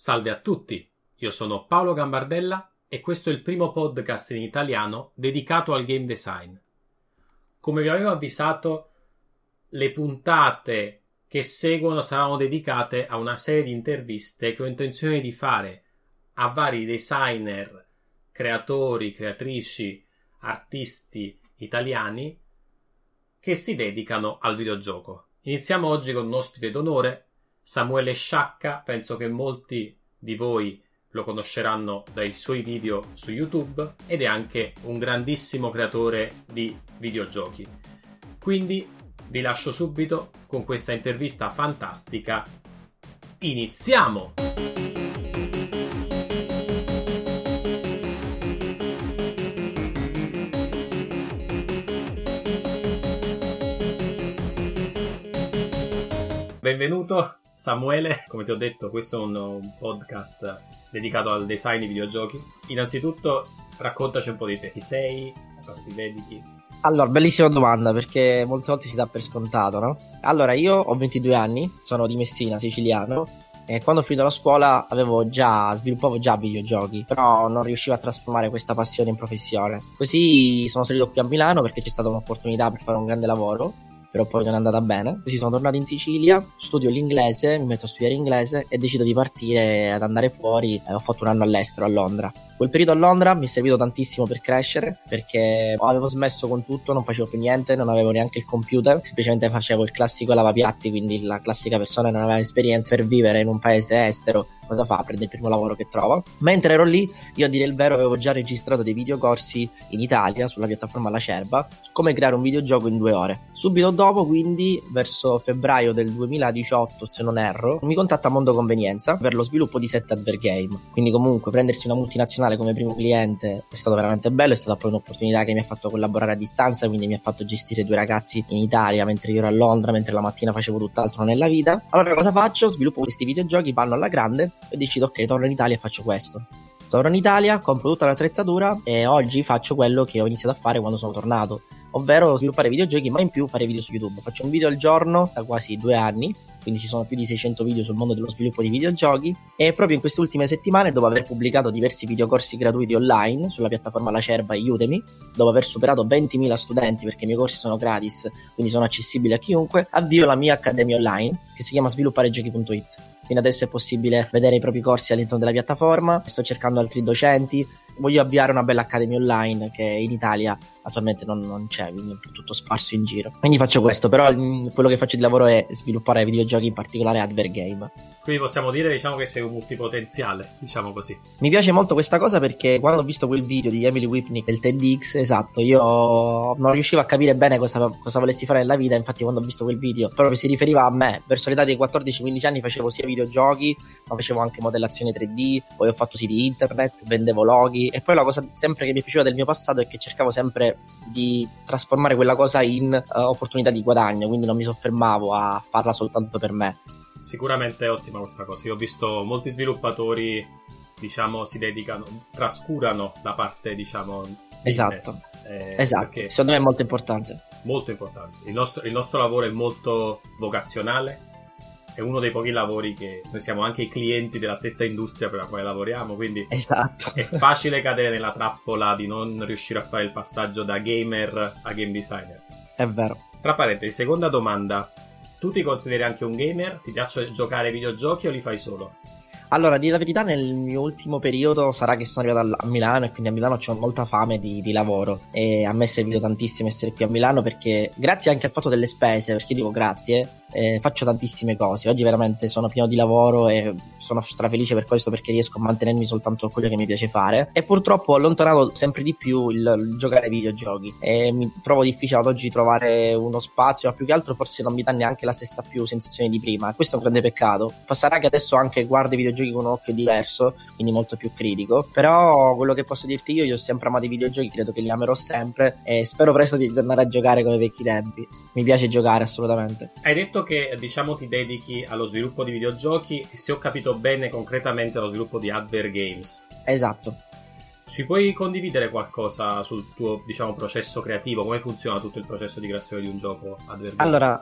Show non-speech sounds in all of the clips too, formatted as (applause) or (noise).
Salve a tutti, io sono Paolo Gambardella e questo è il primo podcast in italiano dedicato al game design. Come vi avevo avvisato, le puntate che seguono saranno dedicate a una serie di interviste che ho intenzione di fare a vari designer, creatori, creatrici, artisti italiani che si dedicano al videogioco. Iniziamo oggi con un ospite d'onore, Samuele Sciacca, penso che molti di voi lo conosceranno dai suoi video su YouTube ed è anche un grandissimo creatore di videogiochi. Quindi vi lascio subito con questa intervista fantastica. Iniziamo! Benvenuto Samuele, come ti ho detto questo è un, un podcast dedicato al design di videogiochi. Innanzitutto raccontaci un po' di te, chi sei, a cosa ti dedichi? Allora, bellissima domanda perché molte volte si dà per scontato, no? Allora, io ho 22 anni, sono di Messina, siciliano, e quando ho finito la scuola già, sviluppavo già videogiochi, però non riuscivo a trasformare questa passione in professione. Così sono salito qui a Milano perché c'è stata un'opportunità per fare un grande lavoro però poi non è andata bene. Così sono tornato in Sicilia, studio l'inglese, mi metto a studiare inglese e decido di partire ad andare fuori. ho fatto un anno all'estero a Londra. Quel periodo a Londra mi è servito tantissimo per crescere perché avevo smesso con tutto, non facevo più niente, non avevo neanche il computer, semplicemente facevo il classico lavapiatti, quindi la classica persona che non aveva esperienza per vivere in un paese estero, cosa fa? Prende il primo lavoro che trova. Mentre ero lì, io a dire il vero avevo già registrato dei videocorsi in Italia sulla piattaforma La Cerba su come creare un videogioco in due ore. Subito dopo, quindi, verso febbraio del 2018, se non erro, mi contatta Mondo Convenienza per lo sviluppo di set adver game. Quindi comunque prendersi una multinazionale multinazionale come primo cliente è stato veramente bello, è stata poi un'opportunità che mi ha fatto collaborare a distanza, quindi mi ha fatto gestire due ragazzi in Italia mentre io ero a Londra, mentre la mattina facevo tutt'altro nella vita. Allora cosa faccio? Sviluppo questi videogiochi, vanno alla grande e decido ok, torno in Italia e faccio questo. Torno in Italia, compro tutta l'attrezzatura e oggi faccio quello che ho iniziato a fare quando sono tornato, ovvero sviluppare videogiochi, ma in più fare video su YouTube. Faccio un video al giorno da quasi due anni, quindi ci sono più di 600 video sul mondo dello sviluppo di videogiochi e proprio in queste ultime settimane, dopo aver pubblicato diversi videocorsi gratuiti online sulla piattaforma Lacerba e Udemy, dopo aver superato 20.000 studenti perché i miei corsi sono gratis, quindi sono accessibili a chiunque, avvio la mia accademia online che si chiama svilupparegiochi.it. Quindi adesso è possibile vedere i propri corsi all'interno della piattaforma, sto cercando altri docenti, voglio avviare una bella accademia online che in Italia attualmente non, non c'è, quindi è tutto sparso in giro. Quindi faccio questo, però quello che faccio di lavoro è sviluppare videogiochi, in particolare adver game. Quindi possiamo dire diciamo che sei un multipotenziale, diciamo così. Mi piace molto questa cosa perché quando ho visto quel video di Emily Whipney del TEDx, esatto, io non riuscivo a capire bene cosa, cosa volessi fare nella vita, infatti quando ho visto quel video proprio si riferiva a me, verso l'età dei 14-15 anni facevo sia videogiochi, ma facevo anche modellazione 3D, poi ho fatto siti internet, vendevo loghi e poi la cosa sempre che mi piaceva del mio passato è che cercavo sempre di trasformare quella cosa in uh, opportunità di guadagno, quindi non mi soffermavo a farla soltanto per me. Sicuramente è ottima questa cosa. Io ho visto molti sviluppatori, diciamo, si dedicano, trascurano la parte, diciamo, business. Esatto. Eh, esatto. Secondo me è molto importante. Molto importante. Il nostro, il nostro lavoro è molto vocazionale è uno dei pochi lavori che noi siamo anche i clienti della stessa industria per la quale lavoriamo, quindi esatto. è facile cadere nella trappola di non riuscire a fare il passaggio da gamer a game designer. È vero. Tra parentesi, seconda domanda. Tu ti consideri anche un gamer? Ti piace giocare ai videogiochi o li fai solo? Allora, dire la verità, nel mio ultimo periodo sarà che sono arrivato a Milano e quindi a Milano ho molta fame di, di, lavoro e a me è servito tantissimo essere qui a Milano perché grazie anche al fatto delle spese, perché dico grazie, eh, faccio tantissime cose. Oggi veramente sono pieno di lavoro e sono strafelice per questo perché riesco a mantenermi soltanto a quello che mi piace fare. E purtroppo ho allontanato sempre di più il, il giocare ai videogiochi e mi trovo difficile ad oggi trovare uno spazio, ma più che altro forse non mi dà neanche la stessa più sensazione di prima. Questo è un grande peccato. Sarà che adesso anche guardo i videogiochi con un occhio diverso, quindi molto più critico. Però quello che posso dirti io, io ho sempre amato i videogiochi, credo che li amerò sempre e spero presto di tornare a giocare come vecchi tempi. Mi piace giocare assolutamente. Hai detto che diciamo ti dedichi allo sviluppo di videogiochi e se ho capito bene concretamente allo sviluppo di Adver Games. Esatto. Ci puoi condividere qualcosa sul tuo diciamo processo creativo? Come funziona tutto il processo di creazione di un gioco Adver Games? Allora,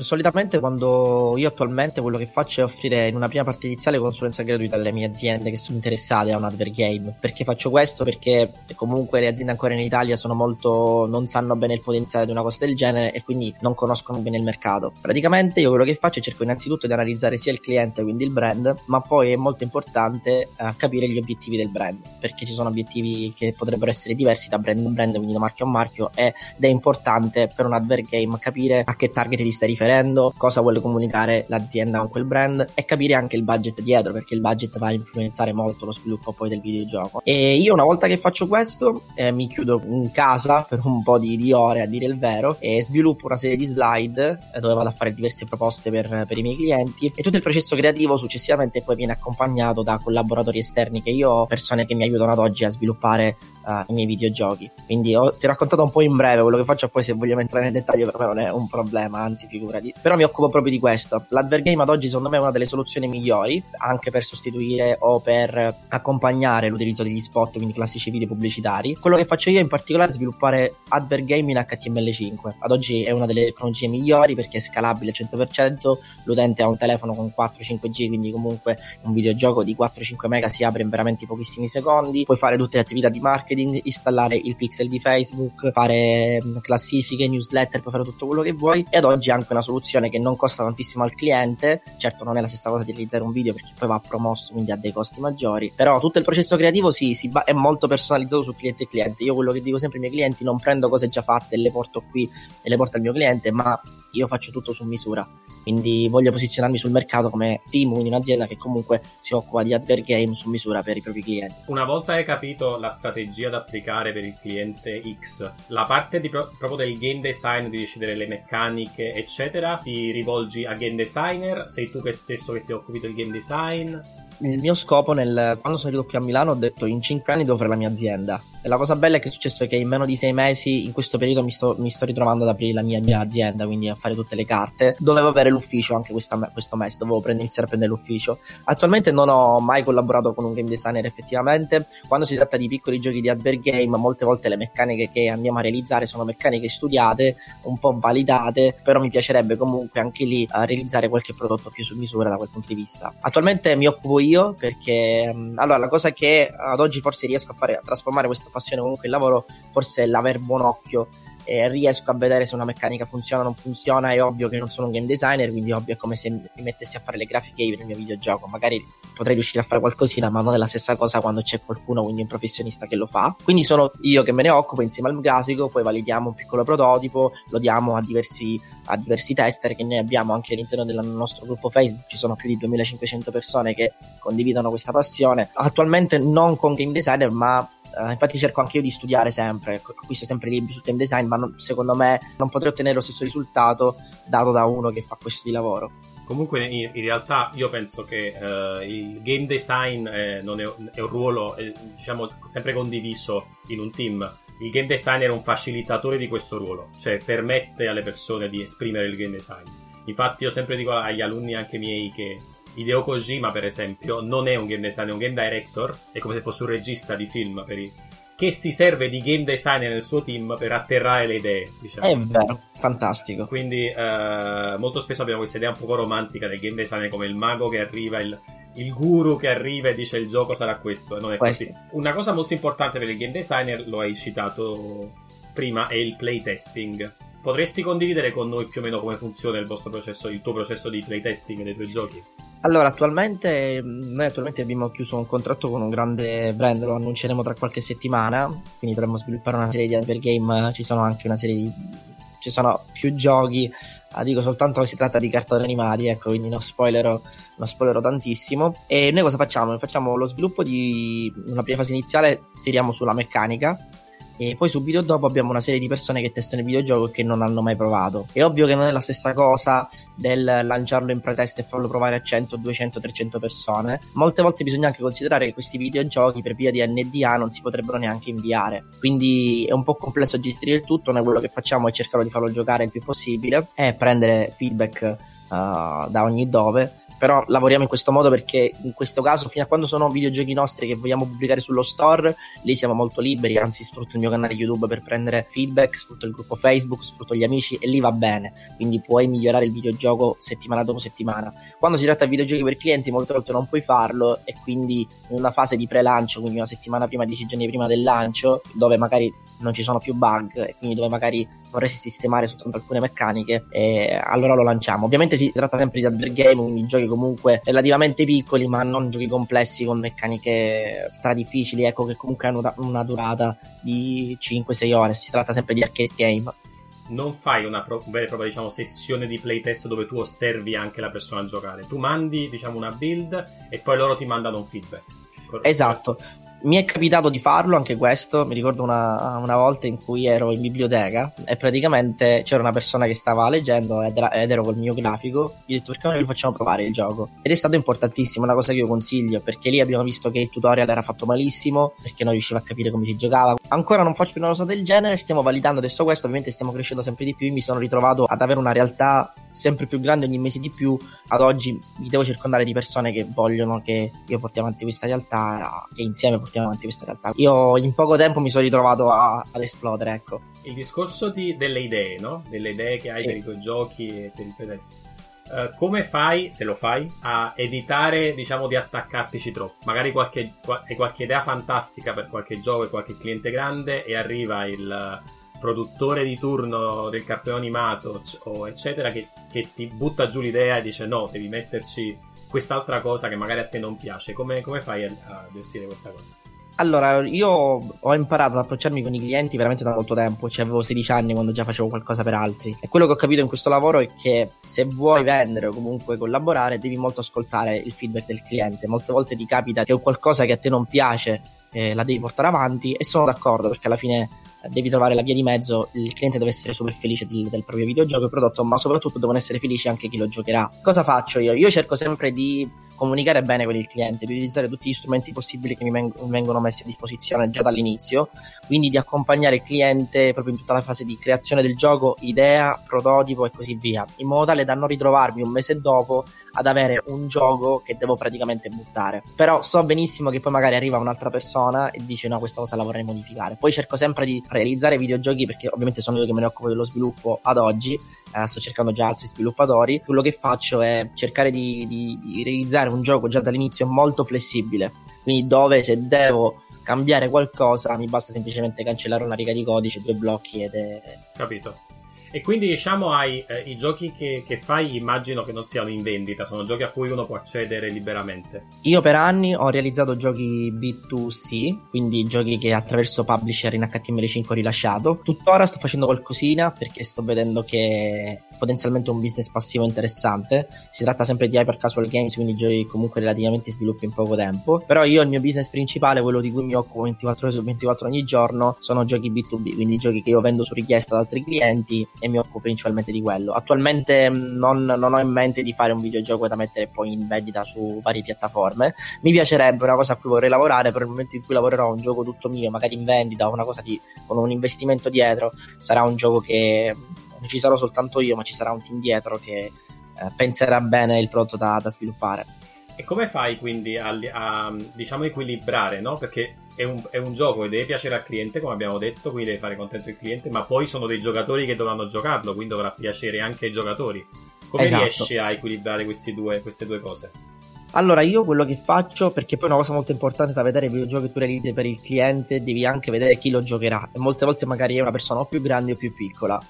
solitamente quando io attualmente quello che faccio è offrire in una prima parte iniziale consulenza gratuita alle mie aziende che sono interessate a un advert game. Perché faccio questo? Perché comunque le aziende ancora in Italia sono molto non sanno bene il potenziale di una cosa del genere e quindi non conoscono bene il mercato. Praticamente io quello che faccio è cerco innanzitutto di analizzare sia il cliente, quindi il brand, ma poi è molto importante eh, capire gli obiettivi del brand, perché ci sono obiettivi che potrebbero essere diversi da brand a brand, quindi da marchio a marchio ed è importante per un advert game capire a che target ti stai riferendo, cosa vuole comunicare l'azienda con quel brand e capire anche il budget dietro, perché il budget va a influenzare molto lo sviluppo poi del videogioco. E io una volta che faccio questo eh, mi chiudo in casa per un po' di, di, ore a dire il vero e sviluppo una serie di slide eh, dove vado a fare diverse proposte per, per i miei clienti e tutto il processo creativo successivamente poi viene accompagnato da collaboratori esterni che io ho, persone che mi aiutano ad oggi a sviluppare uh, i miei videogiochi. Quindi ho, ti ho raccontato un po' in breve quello che faccio, poi se vogliamo entrare nel dettaglio per me non è un problema, anzi figurati. Però mi occupo proprio di questo. L'advert game ad oggi secondo me è una delle soluzioni migliori, anche per sostituire o per accompagnare l'utilizzo degli spot, quindi classici video pubblicitari. Quello che faccio io in particolare è sviluppare advert game in HTML5. Ad oggi è una delle tecnologie migliori perché è scalabile al 100%, l'utente ha un telefono con 4-5G, quindi comunque un videogioco di 4-5 mega si apre in veramente pochissimi secondi, puoi fare tutte le attività di marketing installare il pixel di Facebook, fare mm, classifiche, newsletter, puoi fare tutto quello che vuoi. E ad oggi è anche una soluzione che non costa tantissimo al cliente. Certo, non è la stessa cosa di realizzare un video perché poi va promosso, quindi ha dei costi maggiori. Però tutto il processo creativo sì, si ba- è molto personalizzato su cliente e cliente. Io quello che dico sempre ai miei clienti, non prendo cose già fatte e le porto qui e le porto al mio cliente, ma io faccio tutto su misura. Quindi voglio posizionarmi sul mercato come team, quindi un'azienda che comunque si occupa di advert game su misura per i propri clienti. Una volta hai capito la strategia da applicare per il cliente X, la parte pro- proprio del game design, di decidere le meccaniche, eccetera, ti rivolgi a game designer? Sei tu che stesso che ti occupi del game design? Il mio scopo nel, quando sono arrivato qui a Milano ho detto in 5 anni devo fare la mia azienda. E la cosa bella è che è successo che in meno di 6 mesi in questo periodo mi sto, mi sto ritrovando ad aprire la mia, mia, azienda quindi a fare tutte le carte. Dovevo avere l'ufficio anche questa, questo mese dovevo prendere, iniziare a prendere l'ufficio. Attualmente non ho mai collaborato con un game designer effettivamente. Quando si tratta di piccoli giochi di advert game molte volte le meccaniche che andiamo a realizzare sono meccaniche studiate un po' validate però mi piacerebbe comunque anche lì uh, realizzare qualche prodotto più su misura da quel punto di vista. Attualmente mi occupo io io perché mm, allora la cosa che ad oggi forse riesco a fare a trasformare questa passione comunque in lavoro forse è l'aver buon occhio e riesco a vedere se una meccanica funziona o non funziona. È ovvio che non sono un game designer quindi ovvio è come se mi mettessi a fare le grafiche io nel mio videogioco. Magari potrei riuscire a fare qualcosina ma non è la stessa cosa quando c'è qualcuno quindi un professionista che lo fa. Quindi sono io che me ne occupo insieme al grafico poi validiamo un piccolo prototipo lo diamo a diversi, a diversi tester che noi abbiamo anche all'interno del nostro gruppo Facebook. Ci sono più di 2500 persone che condividono questa passione. Attualmente non con game designer ma Uh, infatti cerco anche io di studiare sempre, ecco, acquisto sempre libri su game design, ma non, secondo me non potrei ottenere lo stesso risultato dato da uno che fa questo di lavoro. Comunque in, in realtà io penso che uh, il game design è, è, è un ruolo è, diciamo sempre condiviso in un team. Il game designer è un facilitatore di questo ruolo, cioè permette alle persone di esprimere il game design. Infatti io sempre dico agli alunni anche miei che Hideo Kojima, per esempio, non è un game designer, è un game director, è come se fosse un regista di film i... che si serve di game designer nel suo team per atterrare le idee. Diciamo. È vero, fantastico. Quindi eh, molto spesso abbiamo questa idea un po' romantica del game designer come il mago che arriva, il, il guru che arriva e dice il gioco sarà questo, non è questo. così. Una cosa molto importante per il game designer, lo hai citato prima, è il playtesting. Potresti condividere con noi più o meno come funziona il vostro processo, il tuo processo di playtesting dei tuoi giochi? Allora, attualmente noi attualmente abbiamo chiuso un contratto con un grande brand, lo annunceremo tra qualche settimana, quindi dovremmo sviluppare una serie di advert game, ci sono anche una serie di ci sono più giochi, ah, dico soltanto che si tratta di cartoni animati, ecco, quindi non spoilerò, non spoilerò tantissimo. E noi cosa facciamo? Facciamo lo sviluppo di una prima fase iniziale, tiriamo sulla meccanica, e poi subito dopo abbiamo una serie di persone che testano il videogioco e che non hanno mai provato. È ovvio che non è la stessa cosa del lanciarlo in pretest e farlo provare a 100, 200, 300 persone. Molte volte bisogna anche considerare che questi videogiochi per via di NDA non si potrebbero neanche inviare. Quindi è un po' complesso gestire il tutto. Noi quello che facciamo è cercare di farlo giocare il più possibile e prendere feedback uh, da ogni dove però lavoriamo in questo modo perché in questo caso fino a quando sono videogiochi nostri che vogliamo pubblicare sullo store, lì siamo molto liberi, anzi sfrutto il mio canale YouTube per prendere feedback, sfrutto il gruppo Facebook, sfrutto gli amici e lì va bene, quindi puoi migliorare il videogioco settimana dopo settimana. Quando si tratta di videogiochi per clienti molte volte non puoi farlo e quindi in una fase di pre-lancio, quindi una settimana prima, dieci giorni prima del lancio, dove magari non ci sono più bug e quindi dove magari vorresti sistemare soltanto alcune meccaniche e allora lo lanciamo. Ovviamente si tratta sempre di advert game, quindi giochi comunque relativamente piccoli, ma non giochi complessi con meccaniche stradifficili, ecco che comunque hanno una durata di 5-6 ore, si tratta sempre di arcade game. Non fai una pro- vera e propria diciamo, sessione di playtest dove tu osservi anche la persona a giocare. Tu mandi diciamo, una build e poi loro ti mandano un feedback. Esatto, mi è capitato di farlo anche questo. Mi ricordo una, una, volta in cui ero in biblioteca e praticamente c'era una persona che stava leggendo ed, era, ed ero col mio grafico. Gli ho detto perché non gli facciamo provare il gioco? Ed è stato importantissimo, una cosa che io consiglio perché lì abbiamo visto che il tutorial era fatto malissimo perché non riusciva a capire come si giocava. Ancora non faccio più una cosa del genere, stiamo validando adesso questo. Ovviamente stiamo crescendo sempre di più. E mi sono ritrovato ad avere una realtà sempre più grande ogni mese di più. Ad oggi mi devo circondare di persone che vogliono che io porti avanti questa realtà, che insieme portiamo avanti questa realtà. Io in poco tempo mi sono ritrovato a, ad esplodere, ecco. Il discorso di, delle idee, no? Delle idee che hai sì. per i tuoi giochi e per il playtest. Uh, come fai, se lo fai, a evitare, diciamo, di attaccartici troppo? Magari qualche, hai qualche idea fantastica per qualche gioco e qualche cliente grande e arriva il produttore di turno del cartone animato o eccetera che, che ti butta giù l'idea e dice no, devi metterci quest'altra cosa che magari a te non piace. Come, come fai a, a gestire questa cosa? Allora, io ho imparato ad approcciarmi con i clienti veramente da molto tempo, cioè avevo 16 anni quando già facevo qualcosa per altri. E quello che ho capito in questo lavoro è che se vuoi vendere o comunque collaborare, devi molto ascoltare il feedback del cliente. Molte volte ti capita che qualcosa che a te non piace eh, la devi portare avanti e sono d'accordo perché alla fine devi trovare la via di mezzo, il cliente deve essere super felice del, del proprio videogioco e prodotto, ma soprattutto devono essere felici anche chi lo giocherà. Cosa faccio io? Io cerco sempre di comunicare bene con il cliente, di utilizzare tutti gli strumenti possibili che mi, veng- vengono messi a disposizione già dall'inizio, quindi di accompagnare il cliente proprio in tutta la fase di creazione del gioco, idea, prototipo e così via, in modo tale da non ritrovarmi un mese dopo ad avere un gioco che devo praticamente buttare. Però so benissimo che poi magari arriva un'altra persona e dice no, questa cosa la vorrei modificare. Poi cerco sempre di realizzare videogiochi perché ovviamente sono io che me ne occupo dello sviluppo ad oggi, eh, sto cercando già altri sviluppatori. Quello che faccio è cercare di, di, di realizzare un gioco già dall'inizio molto flessibile, quindi dove se devo cambiare qualcosa mi basta semplicemente cancellare una riga di codice, due blocchi ed è... Capito. E quindi diciamo hai eh, i giochi che, che, fai immagino che non siano in vendita, sono giochi a cui uno può accedere liberamente. Io per anni ho realizzato giochi B2C, quindi giochi che attraverso publisher in HTML5 ho rilasciato. Tuttora sto facendo qualcosina perché sto vedendo che potenzialmente un business passivo interessante. Si tratta sempre di hyper casual games, quindi giochi comunque relativamente sviluppi in poco tempo. Però io il mio business principale, quello di cui mi occupo 24 ore su 24 ogni giorno, sono giochi B2B, quindi giochi che io vendo su richiesta ad altri clienti e mi occupo principalmente di quello. Attualmente mm, non, non ho in mente di fare un videogioco da mettere poi in vendita su varie piattaforme. Mi piacerebbe una cosa a cui vorrei lavorare, per il momento in cui lavorerò un gioco tutto mio, magari in vendita, una cosa di, con un investimento dietro, sarà un gioco che non ci sarò soltanto io, ma ci sarà un team dietro che eh, penserà bene il prodotto da, da, sviluppare. E come fai quindi a, a diciamo equilibrare, no? Perché è un, è un, gioco che deve piacere al cliente, come abbiamo detto, quindi deve fare contento il cliente, ma poi sono dei giocatori che dovranno giocarlo, quindi dovrà piacere anche ai giocatori. Come esatto. riesci a equilibrare due, queste due cose? Allora, io quello che faccio, perché poi è una cosa molto importante da vedere, il videogioco che tu realizzi per il cliente, devi anche vedere chi lo giocherà. E molte volte magari è una persona o più grande o più piccola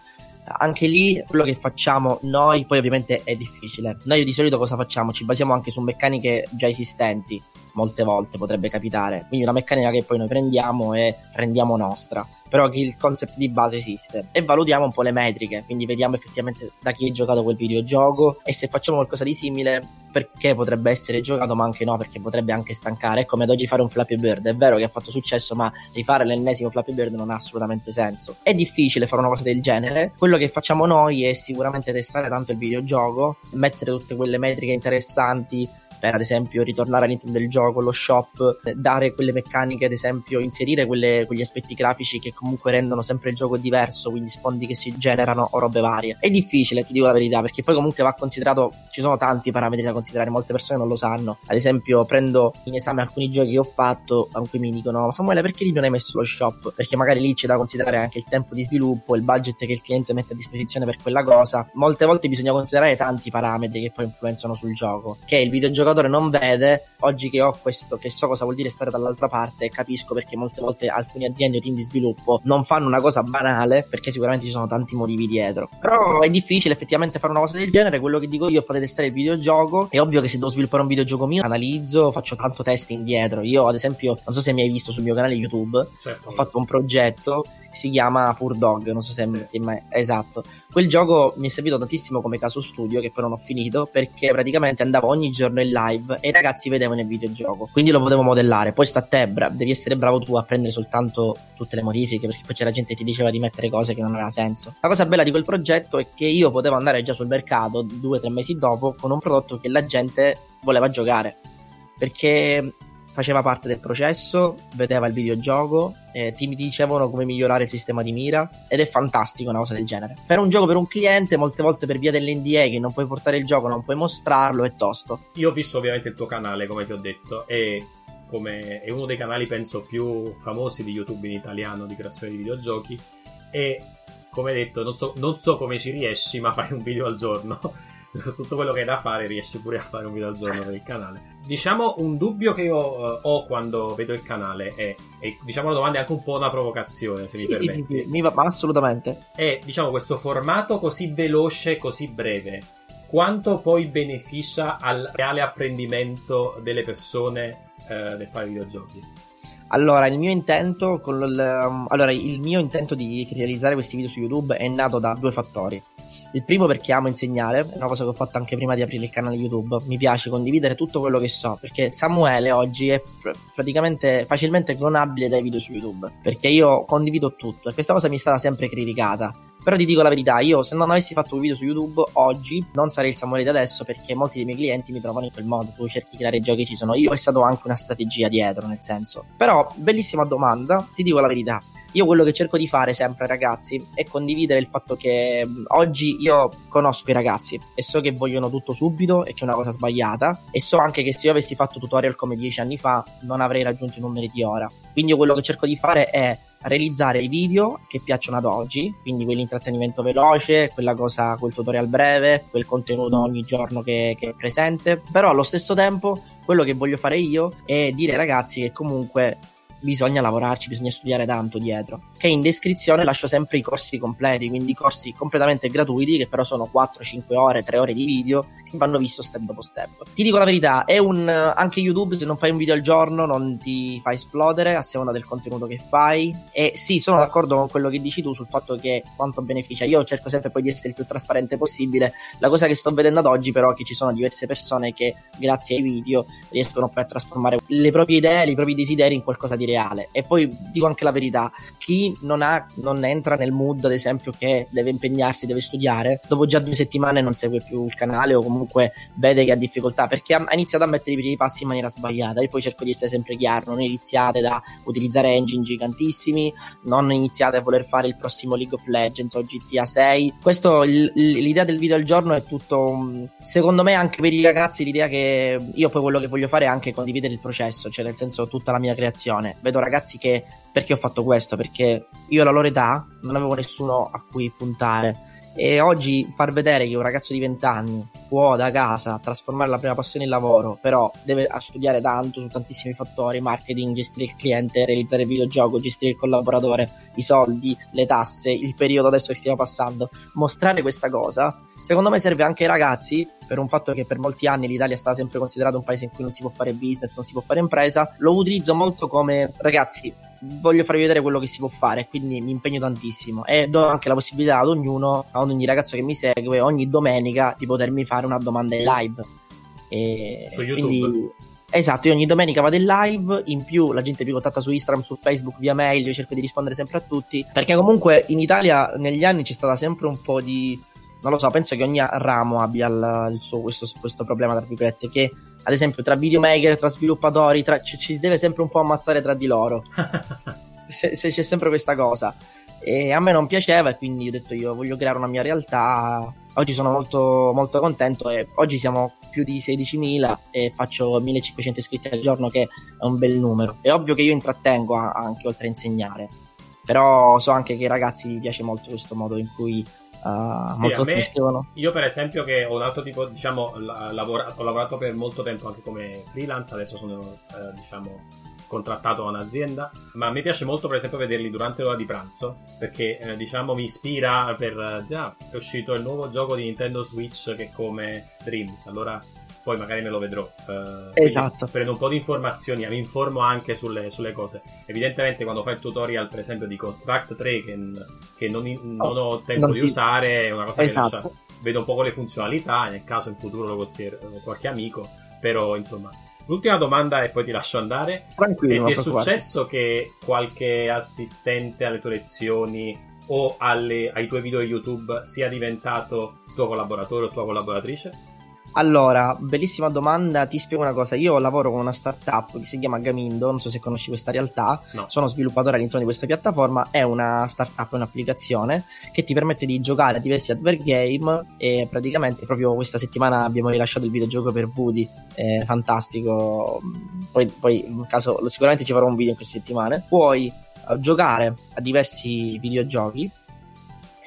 anche lì quello che facciamo noi poi ovviamente è difficile. Noi di solito cosa facciamo? Ci basiamo anche su meccaniche già esistenti, molte volte potrebbe capitare. Quindi una meccanica che poi noi prendiamo e rendiamo nostra. Però il concept di base esiste. E valutiamo un po' le metriche, quindi vediamo effettivamente da chi ha giocato quel videogioco. E se facciamo qualcosa di simile perché potrebbe essere giocato ma anche no perché potrebbe anche stancare, è come ad oggi fare un Flappy Bird, è vero che ha fatto successo ma rifare l'ennesimo Flappy Bird non ha assolutamente senso, è difficile fare una cosa del genere, quello che facciamo noi è sicuramente testare tanto il videogioco, mettere tutte quelle metriche interessanti per ad esempio ritornare all'interno del gioco, lo shop, eh, dare quelle meccaniche, ad esempio inserire quelle, quegli aspetti grafici che comunque rendono sempre il gioco diverso, quindi sfondi che si generano o robe varie. È difficile, ti dico la verità, perché poi comunque va considerato, ci sono tanti parametri da considerare, molte persone non lo sanno. Ad esempio prendo in esame alcuni giochi che ho fatto, a cui mi dicono Samuele perché lì non hai messo lo shop? Perché magari lì c'è da considerare anche il tempo di sviluppo, il budget che il cliente mette a disposizione per quella cosa. Molte volte bisogna considerare tanti parametri che poi influenzano sul gioco, che il videogiocatore non vede. Oggi che ho questo, che so cosa vuol dire stare dall'altra parte, capisco perché molte volte alcune aziende o team di sviluppo non fanno una cosa banale, perché sicuramente ci sono tanti motivi dietro. Però è difficile effettivamente fare una cosa del genere, quello che dico io, fate testare il videogioco. È ovvio che se devo sviluppare un videogioco mio, analizzo, faccio tanto testing dietro. Io, ad esempio, non so se mi hai visto sul mio canale YouTube, certo. ho fatto un progetto si chiama Pur Dog, non so se sì. mai... esatto. Quel gioco mi è servito tantissimo come caso studio, che poi non ho finito, perché praticamente andavo ogni giorno in live e i ragazzi vedevano il videogioco, quindi lo potevo modellare. Poi sta a te, bra- devi essere bravo tu a prendere soltanto tutte le modifiche, perché poi c'era gente che ti diceva di mettere cose che non aveva senso. La cosa bella di quel progetto è che io potevo andare già sul mercato due o tre mesi dopo con un prodotto che la gente voleva giocare perché faceva parte del processo, vedeva il videogioco, eh, ti dicevano come migliorare il sistema di mira ed è fantastico una cosa del genere. Per un gioco per un cliente, molte volte per via dell'NDA che non puoi portare il gioco, non puoi mostrarlo, è tosto. Io ho visto ovviamente il tuo canale, come ti ho detto, e come è uno dei canali penso più famosi di YouTube in italiano di creazione di videogiochi e come detto non so, non so come ci riesci ma fai un video al giorno (laughs) tutto quello che hai da fare riesci pure a fare un video al giorno per il canale. Diciamo un dubbio che io uh, ho quando vedo il canale è, e diciamo la domanda è anche un po' una provocazione se sì, mi permetti. sì, sì, mi va, ma assolutamente. È diciamo questo formato così veloce così breve quanto poi beneficia al reale apprendimento delle persone uh, del fare videogiochi? Allora, il mio intento, con l... allora, il mio intento di realizzare questi video su YouTube è nato da due fattori. Il primo perché amo insegnare, è una cosa che ho fatto anche prima di aprire il canale YouTube. Mi piace condividere tutto quello che so, perché Samuele oggi è pr- praticamente facilmente clonabile dai video su YouTube, perché io condivido tutto e questa cosa mi è stata sempre criticata. Però ti dico la verità, io se non avessi fatto un video su YouTube oggi non sarei il Samuele di adesso perché molti dei miei clienti mi trovano in quel modo, tu cerchi di creare giochi ci sono io, è stato anche una strategia dietro nel senso. Però, bellissima domanda, ti dico la verità, io quello che cerco di fare sempre, ragazzi, è condividere il fatto che oggi io conosco i ragazzi e so che vogliono tutto subito e che è una cosa sbagliata. E so anche che se io avessi fatto tutorial come dieci anni fa, non avrei raggiunto i numeri di ora. Quindi io quello che cerco di fare è realizzare i video che piacciono ad oggi, quindi quell'intrattenimento veloce, quella cosa, quel tutorial breve, quel contenuto ogni giorno che, che è presente. Però allo stesso tempo, quello che voglio fare io è dire ai ragazzi che comunque bisogna lavorarci, bisogna studiare tanto dietro. Che in descrizione lascio sempre i corsi completi, quindi corsi completamente gratuiti, che però sono 4-5 ore, 3 ore di video, che vanno visto step dopo step. Ti dico la verità, è un anche YouTube, se non fai un video al giorno, non ti fa esplodere a seconda del contenuto che fai. E sì, sono d'accordo con quello che dici tu sul fatto che quanto beneficia. Io cerco sempre poi di essere il più trasparente possibile. La cosa che sto vedendo ad oggi, però, è che ci sono diverse persone che, grazie ai video, riescono poi a trasformare le proprie idee, i propri desideri in qualcosa di reale. E poi dico anche la verità: chi non, ha, non entra nel mood, ad esempio, che deve impegnarsi, deve studiare, dopo già due settimane non segue più il canale o comunque vede che ha difficoltà perché ha iniziato a mettere i primi passi in maniera sbagliata. E poi cerco di essere sempre chiaro: non iniziate da utilizzare engine gigantissimi, non iniziate a voler fare il prossimo League of Legends o GTA 6. Questo, l'idea del video al giorno è tutto, secondo me, anche per i ragazzi, l'idea che io poi quello che voglio fare è anche condividere il processo, cioè nel senso tutta la mia creazione vedo ragazzi che perché ho fatto questo? Perché io alla loro età non avevo nessuno a cui puntare. E oggi far vedere che un ragazzo di 20 anni può da casa trasformare la prima passione in lavoro, però deve studiare tanto su tantissimi fattori, marketing, gestire il cliente, realizzare il videogioco, gestire il collaboratore, i soldi, le tasse, il periodo adesso che stiamo passando, mostrare questa cosa secondo me serve anche ai ragazzi per un fatto che per molti anni l'Italia è stata sempre considerata un paese in cui non si può fare business, non si può fare impresa, lo utilizzo molto come ragazzi, voglio farvi vedere quello che si può fare, quindi mi impegno tantissimo e do anche la possibilità ad ognuno, a ogni ragazzo che mi segue, ogni domenica di potermi fare una domanda in live. E Su YouTube. Quindi, Esatto, io ogni domenica vado in live, in più la gente mi contatta su Instagram, su Facebook, via mail, io cerco di rispondere sempre a tutti, perché comunque in Italia negli anni c'è stata sempre un po' di non lo so, penso che ogni ramo abbia il, il suo, questo, questo, problema, tra virgolette, che ad esempio tra videomaker, tra sviluppatori, tra, ci, ci, si deve sempre un po' ammazzare tra di loro. (laughs) se, se, c'è sempre questa cosa. E a me non piaceva e quindi ho detto io voglio creare una mia realtà. Oggi sono molto, molto contento e oggi siamo più di 16.000 e faccio 1.500 iscritti al giorno che è un bel numero. È ovvio che io intrattengo anche oltre a insegnare, però so anche che ai ragazzi piace molto questo modo in cui Uh, sì, molto me. Io, per esempio, che ho un altro tipo, diciamo, la, lavora, ho lavorato per molto tempo anche come freelance, adesso sono, eh, diciamo, contrattato a un'azienda, ma mi piace molto, per esempio, vederli durante l'ora di pranzo, perché, eh, diciamo, mi ispira per, ah, è uscito il nuovo gioco di Nintendo Switch che è come Dreams, allora poi magari me lo vedrò. Uh, esatto. Prendo un po' di informazioni, mi informo anche sulle, sulle, cose. Evidentemente, quando fai il tutorial, per esempio, di Construct 3, che, che non, non oh, ho tempo non di ti... usare, è una cosa esatto. che lascia. Vedo un po' le funzionalità. Nel caso in futuro lo consiglio qualche amico. Però, insomma, L'ultima domanda e poi ti lascio andare. Tranquillo. E ti è successo che qualche assistente alle tue lezioni o alle, ai tuoi video YouTube sia diventato tuo collaboratore o tua collaboratrice? Allora, bellissima domanda, ti spiego una cosa, io lavoro con una startup che si chiama Gamindo, non so se conosci questa realtà, no. sono sviluppatore all'interno di questa piattaforma, è una startup, un'applicazione che ti permette di giocare a diversi advert game e praticamente proprio questa settimana abbiamo rilasciato il videogioco per Woody, è fantastico, poi, poi in caso sicuramente ci farò un video in queste settimane, puoi uh, giocare a diversi videogiochi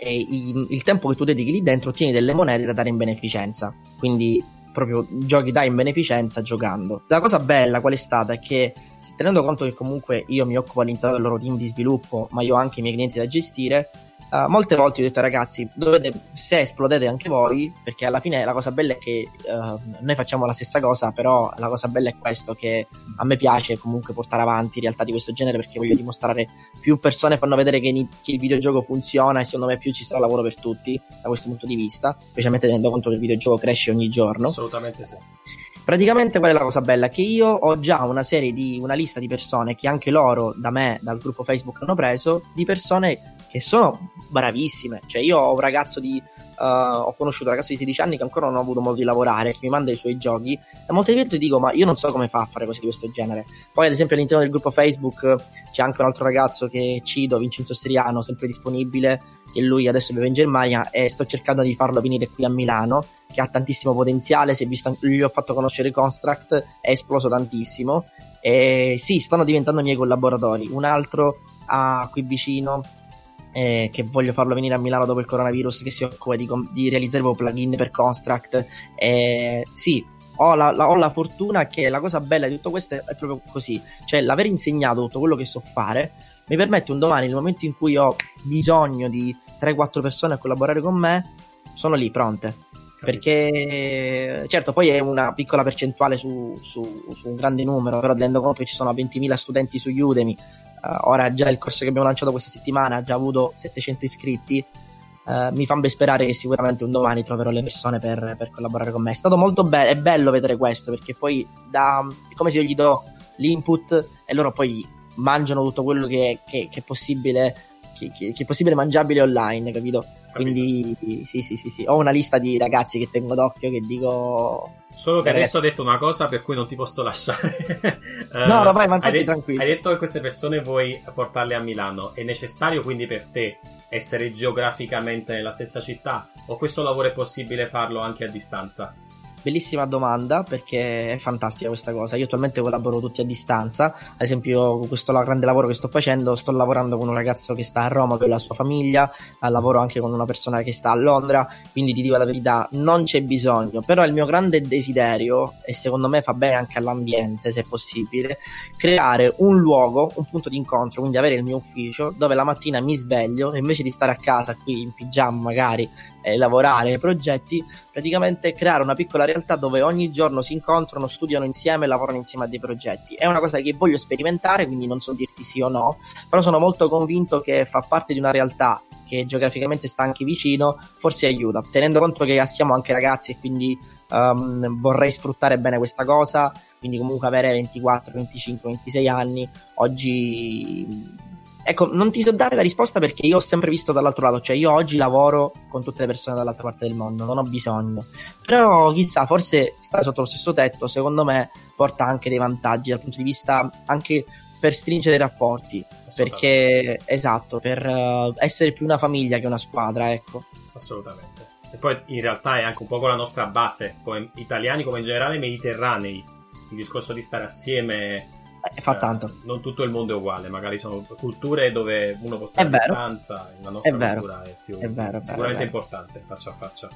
e il, il tempo che tu dedichi lì dentro ottieni delle monete da dare in beneficenza. Quindi proprio giochi da in beneficenza giocando. La cosa bella qual è stata è che tenendo conto che comunque io mi occupo all'interno del loro team di sviluppo, ma io ho anche i miei clienti da gestire, Uh, molte volte ho detto ragazzi, dovete, se esplodete anche voi, perché alla fine la cosa bella è che uh, noi facciamo la stessa cosa, però la cosa bella è questo, che a me piace comunque portare avanti realtà di questo genere perché voglio dimostrare più persone fanno vedere che, che il videogioco funziona e secondo me più ci sarà lavoro per tutti da questo punto di vista, specialmente tenendo conto che il videogioco cresce ogni giorno. Assolutamente sì. Praticamente qual è la cosa bella? Che io ho già una serie di una lista di persone che anche loro da me, dal gruppo Facebook hanno preso, di persone che sono bravissime. Cioè, io ho un ragazzo di. Uh, ho conosciuto un ragazzo di 16 anni che ancora non ha avuto modo di lavorare, che mi manda i suoi giochi. E molte volte dico: Ma io non so come fa a fare cose di questo genere. Poi, ad esempio, all'interno del gruppo Facebook c'è anche un altro ragazzo che cido, Vincenzo Striano, sempre disponibile. Che lui adesso vive in Germania e sto cercando di farlo venire qui a Milano. Che ha tantissimo potenziale. Si è visto, gli ho fatto conoscere Construct, è esploso tantissimo. E sì, stanno diventando miei collaboratori. Un altro ah, qui vicino eh, che voglio farlo venire a Milano dopo il coronavirus, che si occupa di, di realizzare proprio plugin per Construct. Eh, sì, ho la, la, ho la, fortuna che la cosa bella di tutto questo è, proprio così, cioè l'aver insegnato tutto quello che so fare mi permette un domani, nel momento in cui ho bisogno di 3-4 persone a collaborare con me, sono lì pronte. Perché certo, poi è una piccola percentuale su, su, su un grande numero, però tenendo conto che ci sono 20.000 studenti su Udemy, Uh, ora già il corso che abbiamo lanciato questa settimana ha già avuto 700 iscritti. Uh, mi fa ben sperare che sicuramente un domani troverò le persone per, per collaborare con me. È stato molto bello, è bello vedere questo perché poi da, è come se io gli do l'input e loro poi mangiano tutto quello che, che, che è possibile che, che, è possibile mangiabile online, capito? Quindi sì, sì, sì, sì, ho una lista di ragazzi che tengo d'occhio che dico Solo che adesso ho detto una cosa per cui non ti posso lasciare. (laughs) no, no, vai, mantieni hai, tranquillo. Hai detto che queste persone vuoi portarle a Milano. È necessario quindi per te essere geograficamente nella stessa città? O questo lavoro è possibile farlo anche a distanza? Bellissima domanda perché è fantastica questa cosa. Io attualmente collaboro tutti a distanza. Ad esempio, questo grande lavoro che sto facendo, sto lavorando con un ragazzo che sta a Roma con la sua famiglia, lavoro anche con una persona che sta a Londra. Quindi ti dico la verità, non c'è bisogno. Però il mio grande desiderio, e secondo me fa bene anche all'ambiente se possibile, creare un luogo, un punto di incontro, quindi avere il mio ufficio dove la mattina mi sveglio e invece di stare a casa qui in pigiama magari e lavorare ai progetti, praticamente creare una piccola realtà dove ogni giorno si incontrano, studiano insieme e lavorano insieme a dei progetti. È una cosa che voglio sperimentare, quindi non so dirti sì o no, però sono molto convinto che fa parte di una realtà che geograficamente sta anche vicino, forse aiuta, tenendo conto che siamo anche ragazzi e quindi um, vorrei sfruttare bene questa cosa, quindi comunque avere 24, 25, 26 anni, oggi ecco, non ti so dare la risposta perché io ho sempre visto dall'altro lato, cioè io oggi lavoro con tutte le persone dall'altra parte del mondo, non ho bisogno. Però chissà, forse stare sotto lo stesso tetto, secondo me, porta anche dei vantaggi dal punto di vista anche per stringere i rapporti. Perché, esatto, per uh, essere più una famiglia che una squadra, ecco. Assolutamente. E poi in realtà è anche un po' con la nostra base, come italiani come in generale mediterranei, il discorso di stare assieme eh, fa tanto. Eh, non tutto il mondo è uguale, magari sono culture dove uno può stare a distanza, la nostra è cultura è, più, è vero, sicuramente vero, importante, faccia a faccia.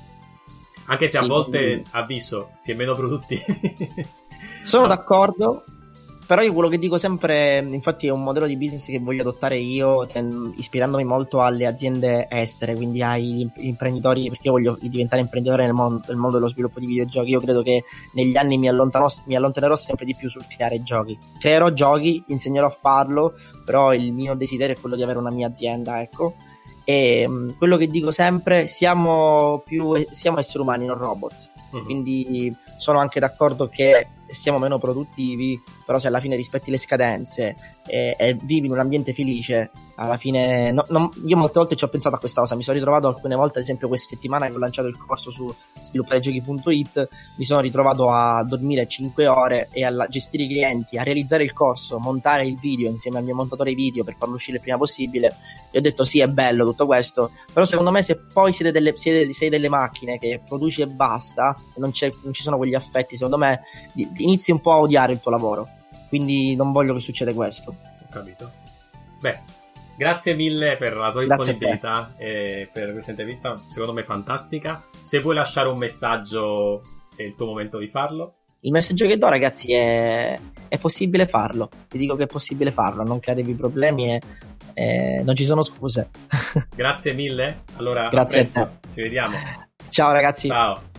Anche se sì, a volte, quindi... avviso, si è meno produttivi. Sono d'accordo, però io quello che dico sempre, infatti è un modello di business che voglio adottare io, ten, ispirandomi molto alle aziende estere, quindi ai imprenditori, perché io voglio diventare imprenditore nel mondo, nel mondo dello sviluppo di videogiochi. Io credo che negli anni mi, mi allontanerò sempre di più sul creare giochi. Creerò giochi, insegnerò a farlo, però il mio desiderio è quello di avere una mia azienda, ecco. E um, quello che dico sempre, siamo più siamo esseri umani, non robot. Uh-huh. Quindi sono anche d'accordo che siamo meno produttivi, però se alla fine rispetti le scadenze e, e vivi in un ambiente felice, alla fine no, no, io molte volte ci ho pensato a questa cosa, mi sono ritrovato alcune volte, ad esempio questa settimana che ho lanciato il corso su svilupparegiochi.it, mi sono ritrovato a dormire 5 ore e a gestire i clienti, a realizzare il corso, montare il video insieme al mio montatore video per farlo uscire il prima possibile. E ho detto sì è bello tutto questo, però secondo me se poi siete delle, siete, sei delle macchine che produci e basta, non, non ci sono quegli affetti, secondo me inizi un po' a odiare il tuo lavoro. Quindi non voglio che succeda questo. Ho capito. Beh, grazie mille per la tua disponibilità e per questa intervista, secondo me fantastica. Se vuoi lasciare un messaggio, è il tuo momento di farlo. Il messaggio che do, ragazzi, è, è possibile farlo. Vi dico che è possibile farlo, non createvi problemi e, e non ci sono scuse. (laughs) grazie mille. Allora, grazie a presto. Ci vediamo. Ciao, ragazzi. Ciao.